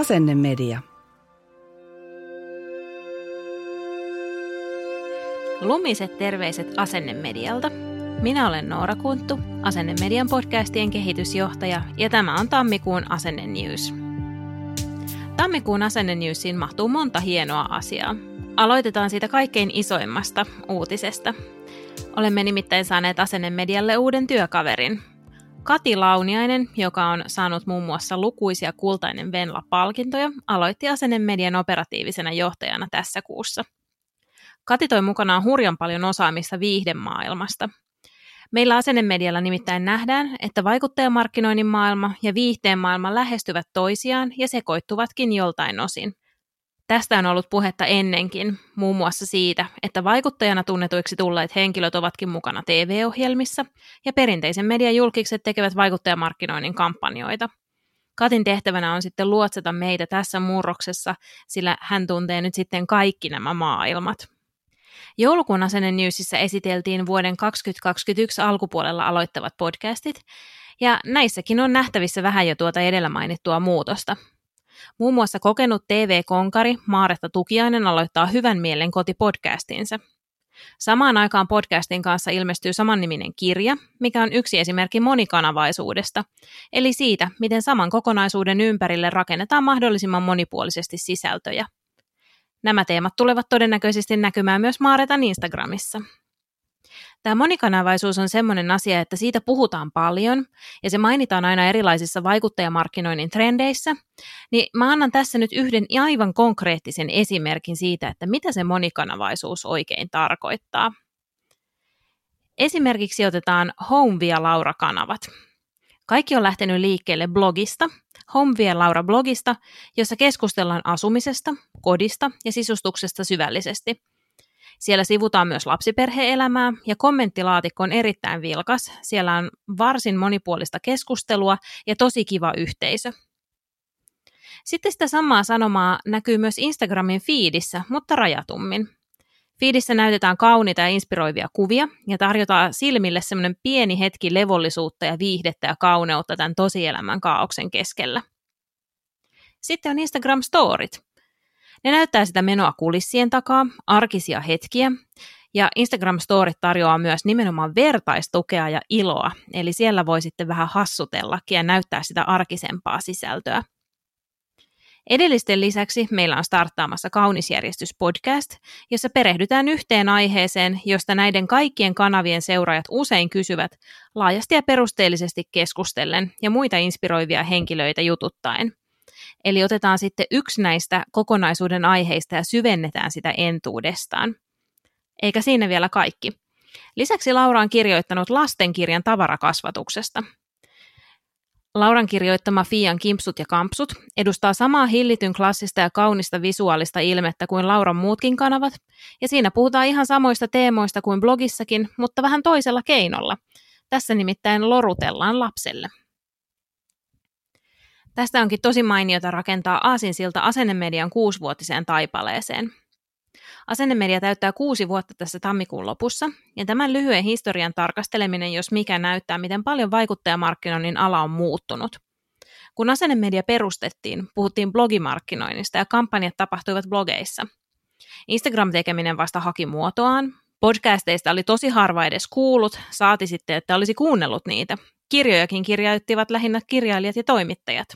Asennemedia. Lumiset terveiset Asennemedialta. Minä olen Noora Kunttu, Asennemedian podcastien kehitysjohtaja, ja tämä on tammikuun Asenne News. Tammikuun Asenne Newsiin mahtuu monta hienoa asiaa. Aloitetaan siitä kaikkein isoimmasta uutisesta. Olemme nimittäin saaneet Asennemedialle uuden työkaverin. Kati Launiainen, joka on saanut muun muassa lukuisia kultainen Venla-palkintoja, aloitti Asennemedian operatiivisena johtajana tässä kuussa – Kati toi mukanaan hurjan paljon osaamista viihdemaailmasta. Meillä asennemedialla nimittäin nähdään, että vaikuttajamarkkinoinnin maailma ja viihteen maailma lähestyvät toisiaan ja sekoittuvatkin joltain osin. Tästä on ollut puhetta ennenkin, muun muassa siitä, että vaikuttajana tunnetuiksi tulleet henkilöt ovatkin mukana TV-ohjelmissa ja perinteisen median julkikset tekevät vaikuttajamarkkinoinnin kampanjoita. Katin tehtävänä on sitten luotsata meitä tässä murroksessa, sillä hän tuntee nyt sitten kaikki nämä maailmat. Joulukuun Asenne Newsissä esiteltiin vuoden 2021 alkupuolella aloittavat podcastit, ja näissäkin on nähtävissä vähän jo tuota edellä mainittua muutosta. Muun muassa kokenut TV-konkari Maaretta Tukiainen aloittaa hyvän mielen kotipodcastinsa. Samaan aikaan podcastin kanssa ilmestyy samanniminen kirja, mikä on yksi esimerkki monikanavaisuudesta, eli siitä, miten saman kokonaisuuden ympärille rakennetaan mahdollisimman monipuolisesti sisältöjä – Nämä teemat tulevat todennäköisesti näkymään myös Maaretan Instagramissa. Tämä monikanavaisuus on sellainen asia, että siitä puhutaan paljon ja se mainitaan aina erilaisissa vaikuttajamarkkinoinnin trendeissä, niin mä annan tässä nyt yhden aivan konkreettisen esimerkin siitä, että mitä se monikanavaisuus oikein tarkoittaa. Esimerkiksi otetaan Home via Laura-kanavat. Kaikki on lähtenyt liikkeelle blogista, Home via Laura-blogista, jossa keskustellaan asumisesta, kodista ja sisustuksesta syvällisesti. Siellä sivutaan myös lapsiperheelämää ja kommenttilaatikko on erittäin vilkas. Siellä on varsin monipuolista keskustelua ja tosi kiva yhteisö. Sitten sitä samaa sanomaa näkyy myös Instagramin feedissä, mutta rajatummin. Fiidissä näytetään kauniita ja inspiroivia kuvia ja tarjotaan silmille semmoinen pieni hetki levollisuutta ja viihdettä ja kauneutta tämän tosielämän kaauksen keskellä. Sitten on Instagram Storit. Ne näyttää sitä menoa kulissien takaa, arkisia hetkiä, ja Instagram Storit tarjoaa myös nimenomaan vertaistukea ja iloa, eli siellä voi sitten vähän hassutellakin ja näyttää sitä arkisempaa sisältöä. Edellisten lisäksi meillä on starttaamassa Kaunisjärjestys podcast, jossa perehdytään yhteen aiheeseen, josta näiden kaikkien kanavien seuraajat usein kysyvät laajasti ja perusteellisesti keskustellen ja muita inspiroivia henkilöitä jututtaen. Eli otetaan sitten yksi näistä kokonaisuuden aiheista ja syvennetään sitä entuudestaan. Eikä siinä vielä kaikki. Lisäksi Laura on kirjoittanut lastenkirjan tavarakasvatuksesta – Lauran kirjoittama Fian Kimpsut ja Kampsut edustaa samaa hillityn klassista ja kaunista visuaalista ilmettä kuin Lauran muutkin kanavat, ja siinä puhutaan ihan samoista teemoista kuin blogissakin, mutta vähän toisella keinolla. Tässä nimittäin lorutellaan lapselle. Tästä onkin tosi mainiota rakentaa aasinsilta asennemedian kuusivuotiseen taipaleeseen. Asennemedia täyttää kuusi vuotta tässä tammikuun lopussa, ja tämän lyhyen historian tarkasteleminen, jos mikä näyttää, miten paljon vaikuttajamarkkinoinnin ala on muuttunut. Kun asennemedia perustettiin, puhuttiin blogimarkkinoinnista ja kampanjat tapahtuivat blogeissa. Instagram-tekeminen vasta haki muotoaan, podcasteista oli tosi harva edes kuullut, saati sitten, että olisi kuunnellut niitä. Kirjojakin kirjoittivat lähinnä kirjailijat ja toimittajat.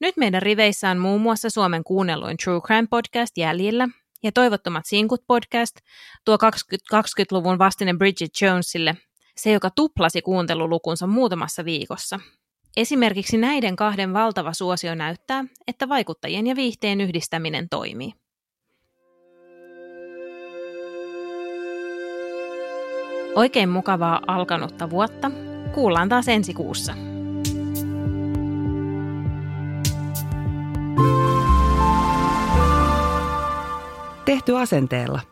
Nyt meidän riveissä on muun muassa Suomen kuunnelluin True Crime podcast jäljellä, ja Toivottomat sinkut podcast, tuo 2020-luvun vastine Bridget Jonesille, se joka tuplasi kuuntelulukunsa muutamassa viikossa. Esimerkiksi näiden kahden valtava suosio näyttää, että vaikuttajien ja viihteen yhdistäminen toimii. Oikein mukavaa alkanutta vuotta. Kuullaan taas ensi kuussa. Tehty asenteella.